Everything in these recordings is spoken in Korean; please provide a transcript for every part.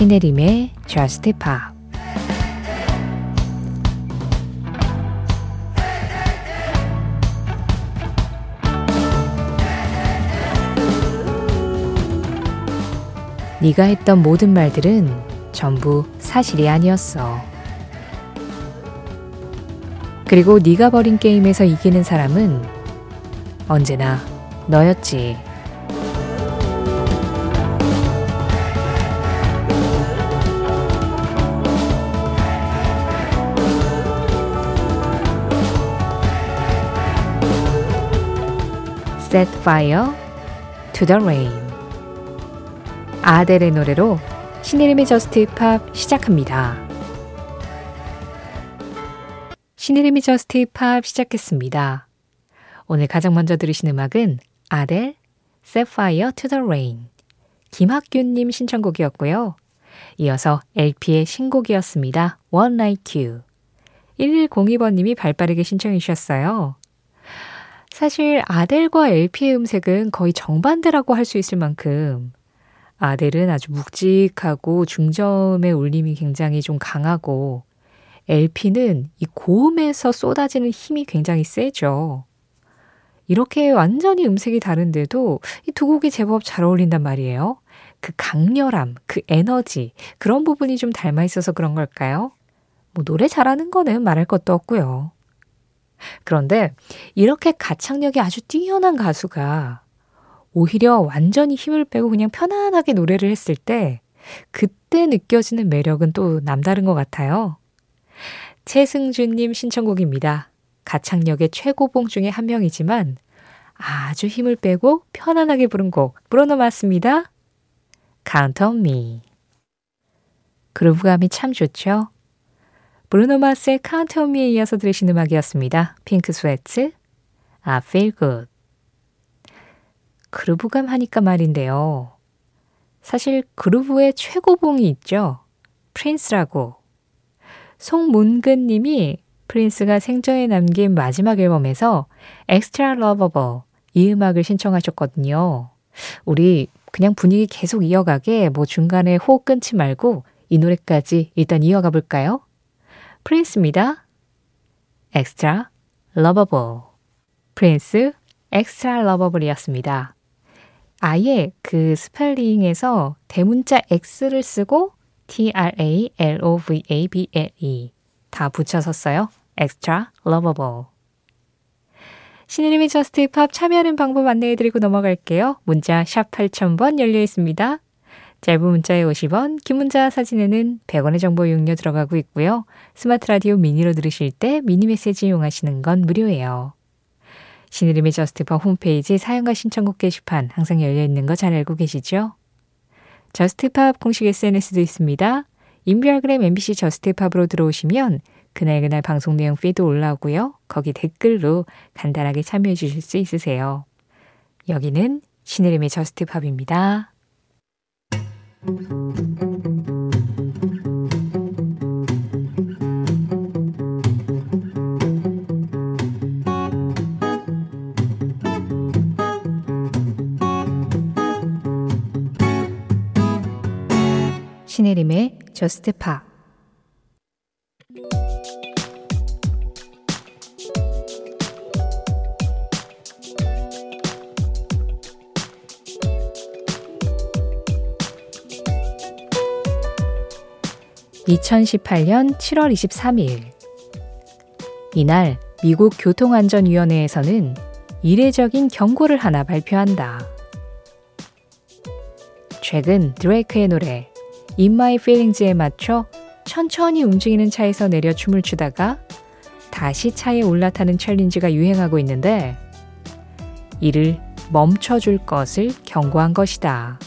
신혜림의 Just Pop 네가 했던 모든 말들은 전부 사실이 아니었어. 그리고 네가 버린 게임에서 이기는 사람은 언제나 너였지. Set fire to the rain. 아델의 노래로 신혜림의 JUST POP 시작합니다. 신혜림의 JUST POP 시작했습니다. 오늘 가장 먼저 들으신 음악은 아델, Set Fire to the Rain, 김학균님 신청곡이었고요. 이어서 LP의 신곡이었습니다. One Like You. 1102번님이 발빠르게 신청해 주셨어요. 사실 아델과 LP의 음색은 거의 정반대라고 할 수 있을 만큼 아델은 아주 묵직하고 중점의 울림이 굉장히 좀 강하고 LP는 이 고음에서 쏟아지는 힘이 굉장히 세죠. 이렇게 완전히 음색이 다른데도 이 두 곡이 제법 잘 어울린단 말이에요. 그 강렬함, 그 에너지, 그런 부분이 좀 닮아 있어서 그런 걸까요? 뭐 노래 잘하는 거는 말할 것도 없고요. 그런데 이렇게 가창력이 아주 뛰어난 가수가 오히려 완전히 힘을 빼고 그냥 편안하게 노래를 했을 때 그때 느껴지는 매력은 또 남다른 것 같아요. 최승준님 신청곡입니다. 가창력의 최고봉 중에 한 명이지만 아주 힘을 빼고 편안하게 부른 곡 브로노 마스입니다. Count on me. 그루브감이 참 좋죠? 브루노 마스의 on me에 이어서 들으신 음악이었습니다. 핑크 스웨트, I feel good. groove감 하니까 말인데요. 사실 groove의 최고봉이 있죠. 프린스라고. 송문근 님이 프린스가 생전에 남긴 마지막 앨범에서 Extralovable 이 음악을 신청하셨거든요. 우리 그냥 분위기 계속 이어가게 뭐 중간에 호흡 끊지 말고 이 노래까지 일단 이어가 볼까요? 프린스입니다. Extralovable 프린스 Extralovable이었습니다. 아예 그 스펠링에서 대문자 X를 쓰고 T-R-A-L-O-V-A-B-L-E 다 붙여서 써요. extra lovable. 신혜림의 JUST POP 참여하는 방법 안내해드리고 넘어갈게요. 문자 샵 8000번 열려 있습니다. 짧은 문자에 50원, 긴 문자 사진에는 100원의 정보 이용료 들어가고 있고요. 스마트 라디오 미니로 들으실 때 미니 메시지 이용하시는 건 무료예요. 신혜림의 JUST POP 홈페이지 사연과 신청곡 게시판 항상 열려 있는 거 잘 알고 계시죠? JUST POP 공식 SNS도 있습니다. 인별그램 MBC JUST POP으로 들어오시면 그날그날 방송 내용 feed 올라오고요. 거기 댓글로 간단하게 참여해 주실 수 있으세요. 여기는 신혜림의 저스트팝입니다. 신혜림의 저스트 팝 2018년 7월 23일. 이날 미국 교통안전위원회에서는 이례적인 경고를 하나 발표한다. 최근 드레이크의 노래 In My Feelings에 맞춰 천천히 움직이는 차에서 내려 춤을 추다가 다시 차에 올라타는 챌린지가 유행하고 있는데 이를 멈춰줄 것을 경고한 것이다.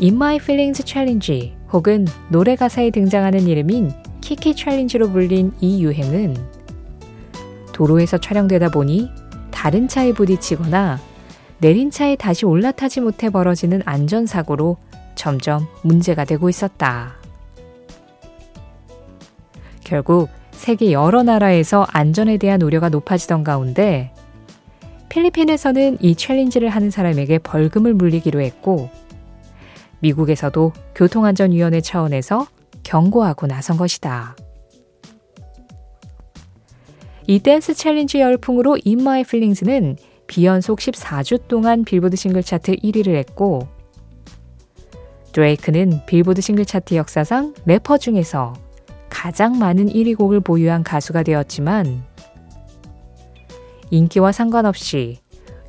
In My Feelings Challenge 혹은 노래 가사에 등장하는 이름인 키키 챌린지로 불린 이 유행은 도로에서 촬영되다 보니 다른 차에 부딪히거나 내린 차에 다시 올라타지 못해 벌어지는 안전사고로 점점 문제가 되고 있었다. 결국 세계 여러 나라에서 안전에 대한 우려가 높아지던 가운데 필리핀에서는 이 challenge를 하는 사람에게 벌금을 물리기로 했고 미국에서도 교통안전위원회 차원에서 경고하고 나선 것이다. 이 댄스 challenge 열풍으로 In My Feelings는 비연속 14주 동안 빌보드 싱글 차트 1위를 했고 드레이크는 빌보드 싱글 차트 역사상 래퍼 중에서 가장 많은 1위 곡을 보유한 가수가 되었지만 인기와 상관없이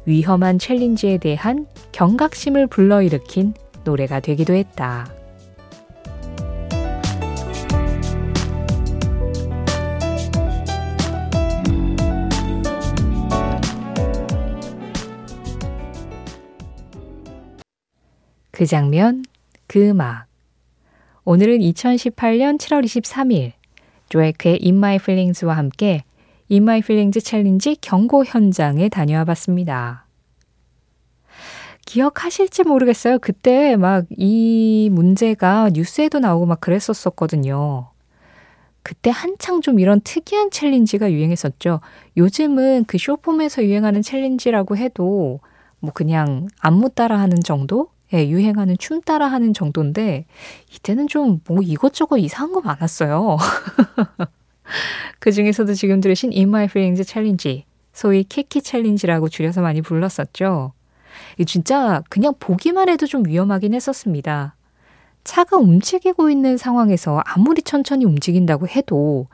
위험한 챌린지에 대한 경각심을 불러일으킨 노래가 되기도 했다. 그 장면, 그 음악. 오늘은 2018년 7월 23일 드레이크의 In My Feelings와 함께 In My Feelings 챌린지 경고 현장에 다녀와 봤습니다. 기억하실지 모르겠어요. 그때 막 이 문제가 뉴스에도 나오고 막 그랬었었거든요. 그때 한창 좀 이런 특이한 챌린지가 유행했었죠. 요즘은 그 숏폼에서 유행하는 챌린지라고 해도 뭐 그냥 안무 따라 하는 정도? 예, 유행하는 춤 따라 하는 정도인데 이때는 좀 뭐 이것저것 이상한 거 많았어요. 그 중에서도 지금 들으신 In My Feelings 챌린지, 소위 키키 챌린지라고 줄여서 많이 불렀었죠. 이 진짜 그냥 보기만 해도 좀 위험하긴 했었습니다. 차가 움직이고 있는 상황에서 아무리 천천히 움직인다고 해도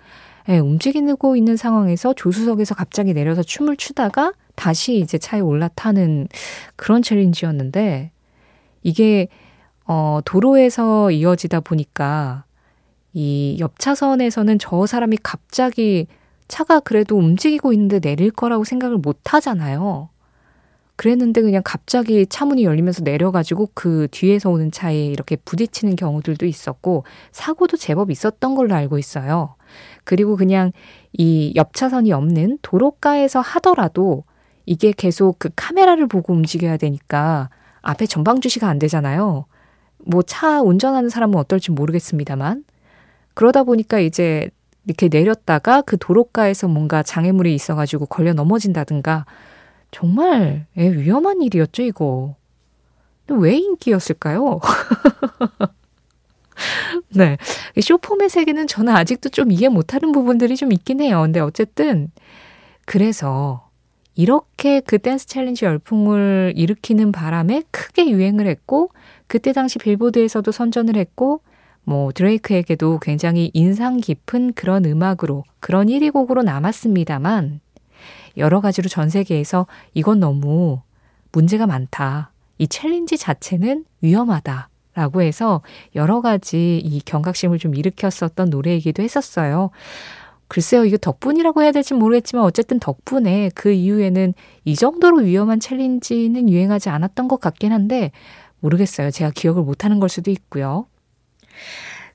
예, 움직이고 있는 상황에서 조수석에서 갑자기 내려서 춤을 추다가 다시 이제 차에 올라타는 그런 챌린지였는데 이게 어, 도로에서 이어지다 보니까 이 옆차선에서는 저 사람이 갑자기 차가 그래도 움직이고 있는데 내릴 거라고 생각을 못 하잖아요. 그랬는데 그냥 갑자기 차문이 열리면서 내려가지고 그 뒤에서 오는 차에 이렇게 부딪히는 경우들도 있었고 사고도 제법 있었던 걸로 알고 있어요. 그리고 그냥 이 옆차선이 없는 도로가에서 하더라도 이게 계속 그 카메라를 보고 움직여야 되니까 앞에 전방 주시가 안 되잖아요. 뭐 차 운전하는 사람은 어떨지 모르겠습니다만. 그러다 보니까 이제 이렇게 내렸다가 그 도로가에서 뭔가 장애물이 있어가지고 걸려 넘어진다든가 정말 예, 위험한 일이었죠, 이거. 왜 인기였을까요? 네. 쇼폼의 세계는 저는 아직도 좀 이해 못하는 부분들이 좀 있긴 해요. 근데 어쨌든, 그래서 이렇게 그 댄스 챌린지 열풍을 일으키는 바람에 크게 유행을 했고 그때 당시 빌보드에서도 선전을 했고 뭐 드레이크에게도 굉장히 인상 깊은 그런 음악으로 그런 1위 곡으로 남았습니다만 여러 가지로 전 세계에서 이건 너무 문제가 많다. 이 챌린지 자체는 위험하다. 라고 해서 여러 가지 이 경각심을 좀 일으켰었던 노래이기도 했었어요. 글쎄요, 이거 덕분이라고 해야 될지 모르겠지만 어쨌든 덕분에 그 이후에는 이 정도로 위험한 챌린지는 유행하지 않았던 것 같긴 한데 모르겠어요. 제가 기억을 못하는 걸 수도 있고요.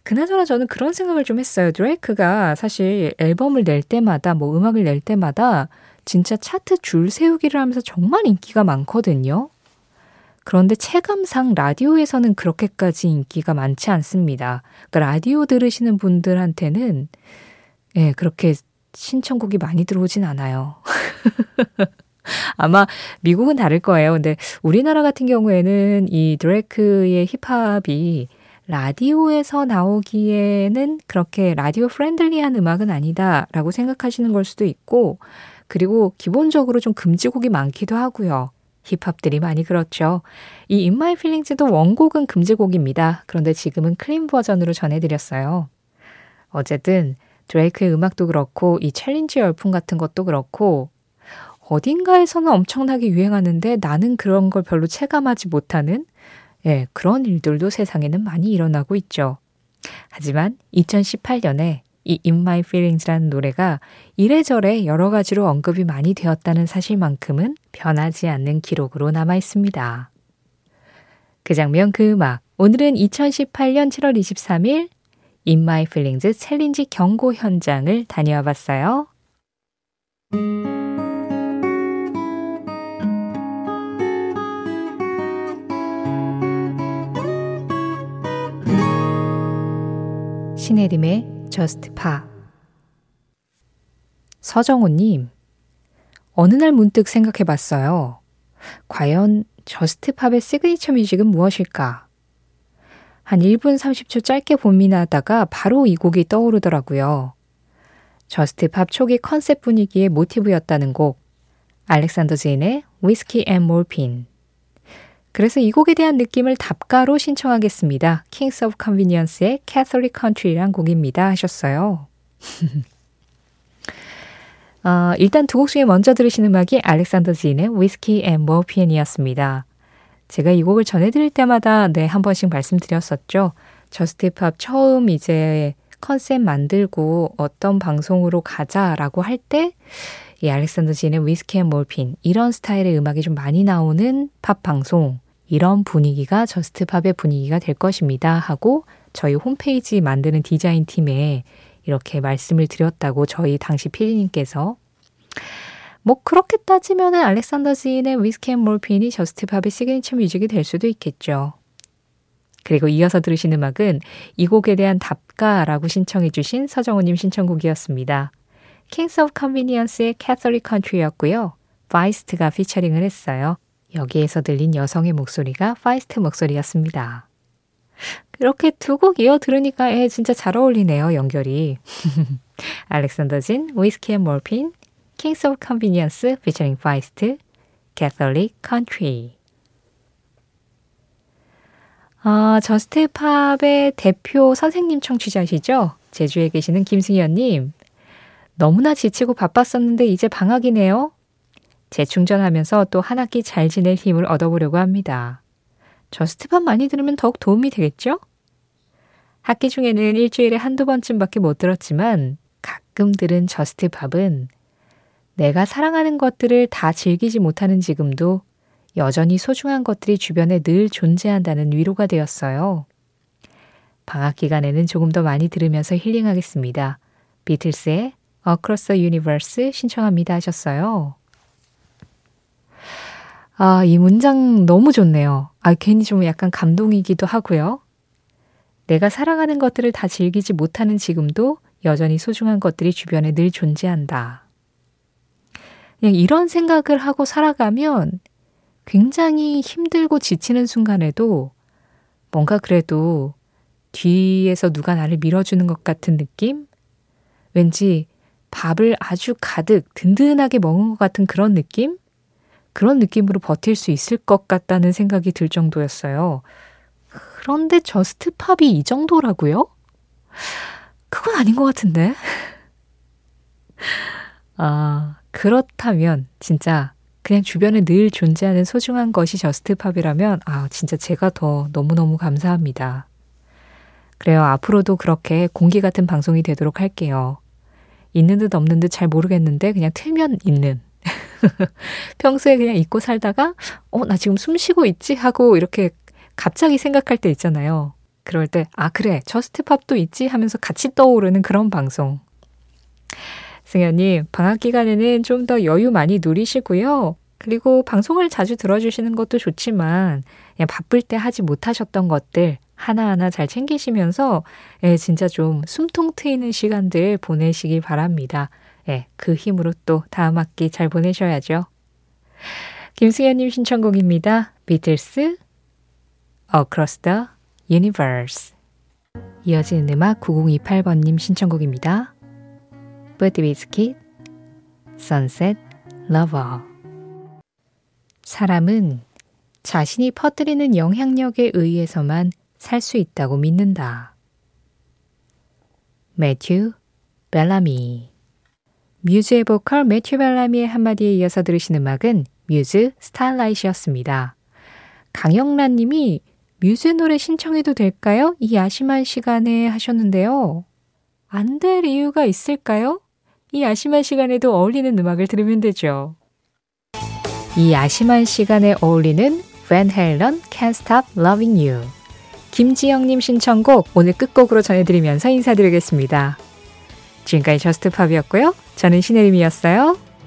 그나저나 저는 그런 생각을 좀 했어요. 드레이크가 사실 앨범을 낼 때마다 뭐 음악을 낼 때마다 진짜 차트 줄 세우기를 하면서 정말 인기가 많거든요. 그런데 체감상 라디오에서는 그렇게까지 인기가 많지 않습니다. 그러니까 라디오 들으시는 분들한테는 예, 네, 그렇게 신청곡이 많이 들어오진 않아요. 아마 미국은 다를 거예요. 근데 우리나라 같은 경우에는 이 드레이크의 힙합이 라디오에서 나오기에는 그렇게 radio friendly한 음악은 아니다라고 생각하시는 걸 수도 있고, 그리고 기본적으로 좀 금지곡이 많기도 하고요. 힙합들이 많이 그렇죠. 이 In My Feelings도 원곡은 금지곡입니다. 그런데 지금은 clean 버전으로 전해드렸어요. 어쨌든 드레이크의 음악도 그렇고 이 챌린지 열풍 같은 것도 그렇고 어딘가에서는 엄청나게 유행하는데 나는 그런 걸 별로 체감하지 못하는 예, 그런 일들도 세상에는 많이 일어나고 있죠. 하지만 2018년에 이 In My Feelings라는 노래가 이래저래 여러 가지로 언급이 많이 되었다는 사실만큼은 변하지 않는 기록으로 남아 있습니다. 그 장면, 그 음악. 오늘은 2018년 7월 23일 In My Feelings 챌린지 경고 현장을 다녀와 봤어요. 신혜림의 Just Pa 서정호님, 어느 날 문득 생각해 봤어요. 과연 Just Pop의 signature music은 무엇일까? 한 1분 30초 짧게 고민하다가 바로 이 곡이 떠오르더라고요. Just Pop 초기 컨셉 분위기의 모티브였다는 곡, Alexander Jean의 Whiskey and Morphine. 그래서 이 곡에 대한 느낌을 답가로 신청하겠습니다. Kings of Convenience의 Catholic Country란 곡입니다 하셨어요. 어, 일단 두 곡 중에 먼저 들으신 음악이 Alexander Jean의 Whiskey and Morphine이었습니다. 제가 이 곡을 전해드릴 때마다 네, 한 번씩 말씀드렸었죠. Just Pop 처음 이제 컨셉 만들고 어떤 방송으로 가자라고 할 때 이 Alexander Jean의 Whiskey and Morphine 이런 스타일의 음악이 좀 많이 나오는 팝 방송 이런 분위기가 Just Pop의 분위기가 될 것입니다 하고 저희 홈페이지 만드는 디자인 팀에 이렇게 말씀을 드렸다고 저희 당시 피디님께서 뭐 그렇게 따지면은 알렉산더 지인의 위스키 앤 몰핀이 저스트 팝의 시그니처 뮤직이 될 수도 있겠죠. 그리고 이어서 들으신 음악은 이 곡에 대한 답가라고 신청해 주신 서정우님 신청곡이었습니다. Kings of Convenience의 Catholic Country였고요. Feist가 피처링을 했어요. 여기에서 들린 여성의 목소리가 Feist 목소리였습니다. 이렇게 두 곡 이어 들으니까 예, 진짜 잘 어울리네요, 연결이. Alexander Jean, Whiskey and Morphine, Kings of Convenience featuring Feist, Catholic Country. 아, Just Pop의 대표 선생님 청취자시죠? 제주에 계시는 김승현님. 너무나 지치고 바빴었는데 이제 방학이네요. 재충전하면서 또 한 학기 잘 지낼 힘을 얻어보려고 합니다. Just Pop 많이 들으면 더욱 도움이 되겠죠? 학기 중에는 일주일에 한두 번쯤밖에 못 들었지만 가끔 들은 Just Pop은 내가 사랑하는 것들을 다 즐기지 못하는 지금도 여전히 소중한 것들이 주변에 늘 존재한다는 위로가 되었어요. 방학 기간에는 조금 더 많이 들으면서 힐링하겠습니다. 비틀스의 Across the Universe 신청합니다 하셨어요. 아, 이 문장 너무 좋네요. 아, 괜히 좀 약간 감동이기도 하고요. 내가 사랑하는 것들을 다 즐기지 못하는 지금도 여전히 소중한 것들이 주변에 늘 존재한다. 그냥 이런 생각을 하고 살아가면 굉장히 힘들고 지치는 순간에도 뭔가 그래도 뒤에서 누가 나를 밀어주는 것 같은 느낌? 왠지 밥을 아주 가득 든든하게 먹은 것 같은 그런 느낌? 그런 느낌으로 버틸 수 있을 것 같다는 생각이 들 정도였어요. 그런데 Just Pop이 이 정도라고요? 그건 아닌 것 같은데. 아, 그렇다면 진짜 그냥 주변에 늘 존재하는 소중한 것이 Just Pop이라면 아, 진짜 제가 더 너무너무 감사합니다. 그래요. 앞으로도 그렇게 공기 같은 방송이 되도록 할게요. 있는 듯 없는 듯 잘 모르겠는데 그냥 틀면 있는 평소에 그냥 잊고 살다가, 어, 나 지금 숨 쉬고 있지? 하고 이렇게 갑자기 생각할 때 있잖아요. 그럴 때, 아, 그래, 저스트팝도 있지? 하면서 같이 떠오르는 그런 방송. 승현님, 방학 기간에는 좀 더 여유 많이 누리시고요. 그리고 방송을 자주 들어주시는 것도 좋지만, 그냥 바쁠 때 하지 못하셨던 것들 하나하나 잘 챙기시면서, 예, 진짜 좀 숨통 트이는 시간들 보내시기 바랍니다. 네, 그 힘으로 또 다음 학기 잘 보내셔야죠. 김승현님 신청곡입니다. 비틀스 Across the Universe 이어지는 음악 9028번님 신청곡입니다. 위스킷 Sunset Lover 사람은 자신이 퍼뜨리는 영향력에 의해서만 살 수 있다고 믿는다. 매튜 벨라미 뮤즈의 보컬 매튜 벨라미의 한마디에 이어서 들으신 음악은 뮤즈 스타일라이트였습니다. 강영란 님이 뮤즈 노래 신청해도 될까요? 이 야심한 시간에 하셨는데요. 안 될 이유가 있을까요? 이 야심한 시간에도 어울리는 음악을 들으면 되죠. 이 야심한 시간에 어울리는 Van Halen Can't Stop Loving You. 김지영님 신청곡 오늘 끝곡으로 전해드리면서 인사드리겠습니다. 지금까지 저스트팝이었고요. 저는 신혜림이었어요.